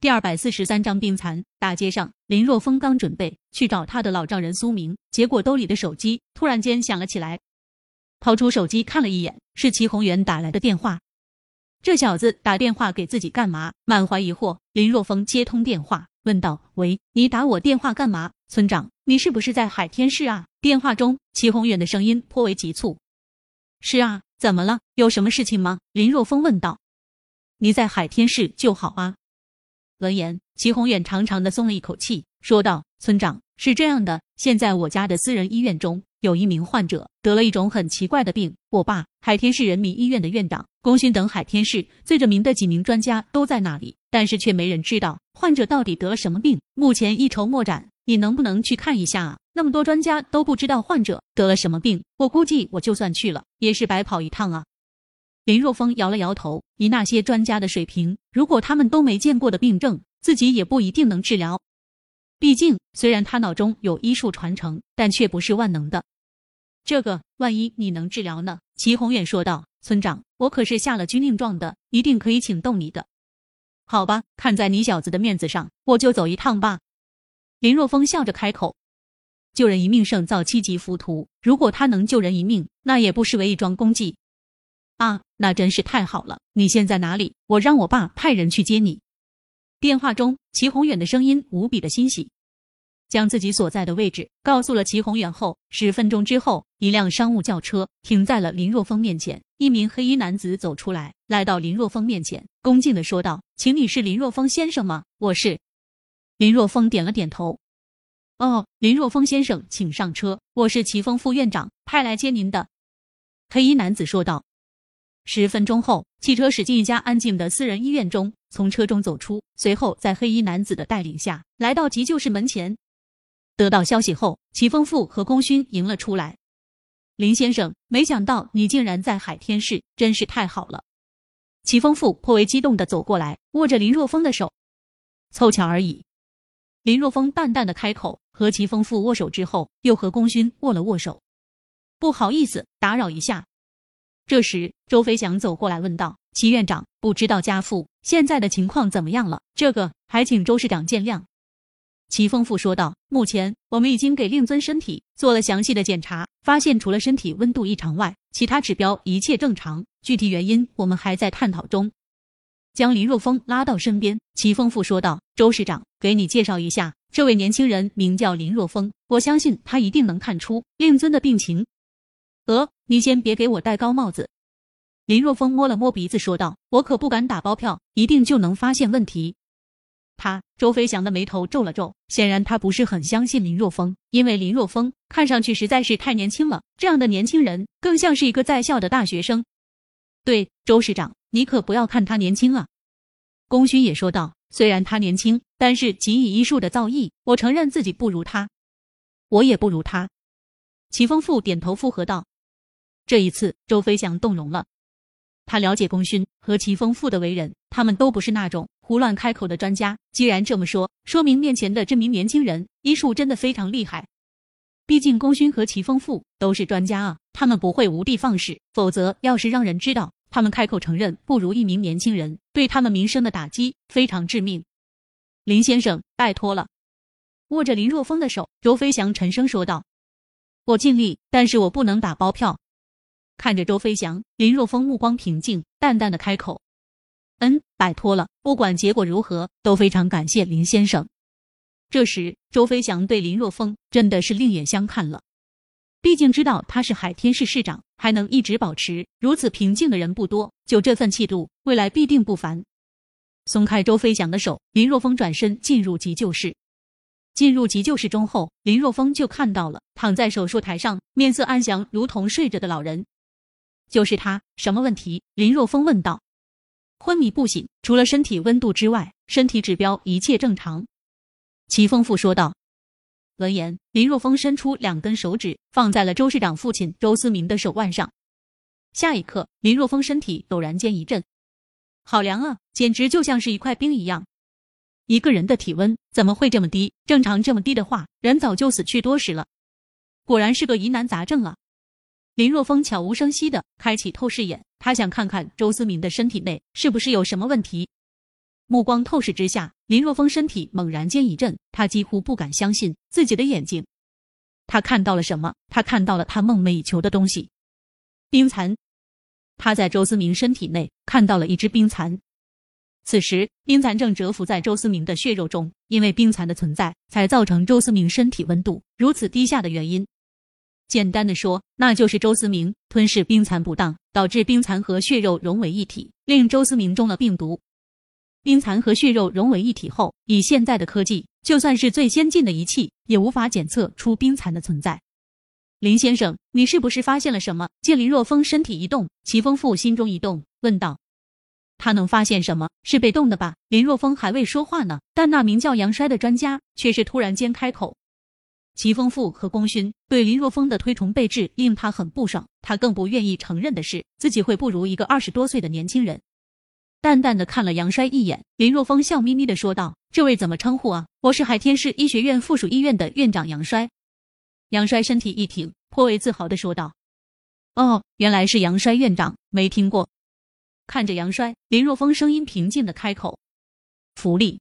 第二百四十三章病残。大街上，林若风刚准备去找他的老丈人苏明，结果兜里的手机突然间响了起来。掏出手机看了一眼，是齐宏远打来的电话。这小子打电话给自己干嘛？满怀疑惑，林若风接通电话，问道：“喂，你打我电话干嘛？村长，你是不是在海天市啊？”电话中，齐宏远的声音颇为急促。“是啊，怎么了？有什么事情吗？”林若风问道。“你在海天市就好啊。”闻言，齐宏远长长的松了一口气，说道：“村长，是这样的，现在我家的私人医院中有一名患者得了一种很奇怪的病。我爸，海天市人民医院的院长龚勋等海天市最着名的几名专家都在那里，但是却没人知道患者到底得了什么病，目前一筹莫展。你能不能去看一下啊？那么多专家都不知道患者得了什么病，我估计我就算去了，也是白跑一趟啊。”林若风摇了摇头，以那些专家的水平，如果他们都没见过的病症，自己也不一定能治疗。毕竟，虽然他脑中有医术传承，但却不是万能的。这个，万一你能治疗呢？齐宏远说道：“村长，我可是下了军令状的，一定可以请动你的。”好吧，看在你小子的面子上，我就走一趟吧。林若风笑着开口：“救人一命胜造七级浮屠，如果他能救人一命，那也不失为一桩功绩。”啊，那真是太好了！你现在哪里？我让我爸派人去接你。电话中，齐宏远的声音无比的欣喜，将自己所在的位置告诉了齐宏远后，十分钟之后，一辆商务轿车停在了林若风面前。一名黑衣男子走出来，来到林若风面前，恭敬的说道：“请你是林若风先生吗？”“我是。”林若风点了点头。“哦，林若风先生，请上车。我是齐峰副院长派来接您的。”黑衣男子说道。十分钟后，汽车驶进一家安静的私人医院中，从车中走出，随后在黑衣男子的带领下来到急救室门前。得到消息后，齐丰富和功勋迎了出来。林先生，没想到你竟然在海天市，真是太好了。齐丰富颇为激动的走过来，握着林若风的手。凑巧而已。林若风淡淡的开口，和齐丰富握手之后，又和功勋握了握手。不好意思，打扰一下。这时，周飞翔走过来问道：“齐院长，不知道家父现在的情况怎么样了？这个还请周市长见谅。”齐丰富说道：“目前我们已经给令尊身体做了详细的检查，发现除了身体温度异常外，其他指标一切正常。具体原因我们还在探讨中。”将林若风拉到身边，齐丰富说道：“周市长，给你介绍一下，这位年轻人名叫林若风，我相信他一定能看出令尊的病情。”呃，你先别给我戴高帽子。”林若风摸了摸鼻子说道，“我可不敢打包票，一定就能发现问题。”他周飞翔的眉头皱了皱，显然他不是很相信林若风，因为林若风看上去实在是太年轻了，这样的年轻人更像是一个在校的大学生。对，周市长，你可不要看他年轻啊。”功勋也说道，“虽然他年轻，但是仅以医术的造诣，我承认自己不如他，我也不如他。”齐丰富点头附和道。这一次，周飞翔动容了。他了解功勋和齐丰富的为人，他们都不是那种胡乱开口的专家。既然这么说，说明面前的这名年轻人医术真的非常厉害。毕竟功勋和齐丰富都是专家啊，他们不会无的放矢。否则，要是让人知道他们开口承认不如一名年轻人，对他们名声的打击非常致命。林先生，拜托了。握着林若风的手，周飞翔沉声说道：“我尽力，但是我不能打包票。”看着周飞翔，林若风目光平静，淡淡的开口：“嗯，拜托了。不管结果如何，都非常感谢林先生。”这时，周飞翔对林若风真的是另眼相看了。毕竟知道他是海天市市长，还能一直保持如此平静的人不多。就这份气度，未来必定不凡。松开周飞翔的手，林若风转身进入急救室。进入急救室中后，林若风就看到了躺在手术台上、面色安详如同睡着的老人。就是他，什么问题？林若风问道。昏迷不醒，除了身体温度之外，身体指标一切正常。齐丰富说道。闻言，林若风伸出两根手指，放在了周市长父亲周思明的手腕上。下一刻，林若风身体陡然间一震，好凉啊，简直就像是一块冰一样。一个人的体温怎么会这么低？正常这么低的话，人早就死去多时了。果然是个疑难杂症啊。林若风悄无声息的开启透视眼，他想看看周思明的身体内是不是有什么问题。目光透视之下，林若风身体猛然间一震，他几乎不敢相信自己的眼睛。他看到了什么？他看到了他梦寐以求的东西——冰蚕。他在周思明身体内看到了一只冰蚕。此时，冰蚕正蛰伏在周思明的血肉中，因为冰蚕的存在，才造成周思明身体温度如此低下的原因。简单的说，那就是周思明吞噬冰蚕不当，导致冰蚕和血肉融为一体，令周思明中了病毒。冰蚕和血肉融为一体后，以现在的科技，就算是最先进的仪器，也无法检测出冰蚕的存在。林先生，你是不是发现了什么？见林若风身体一动，齐风富心中一动，问道：“他能发现什么？是被动的吧？”林若风还未说话呢，但那名叫杨衰的专家却是突然间开口。齐丰富和功勋对林若风的推崇备至，令他很不爽。他更不愿意承认的是，自己会不如一个二十多岁的年轻人。淡淡的看了杨衰一眼，林若风笑眯眯的说道：“这位怎么称呼啊？我是海天市医学院附属医院的院长杨衰。”杨衰身体一挺，颇为自豪的说道：“哦，原来是杨衰院长，没听过。”看着杨衰，林若风声音平静的开口：“福利。”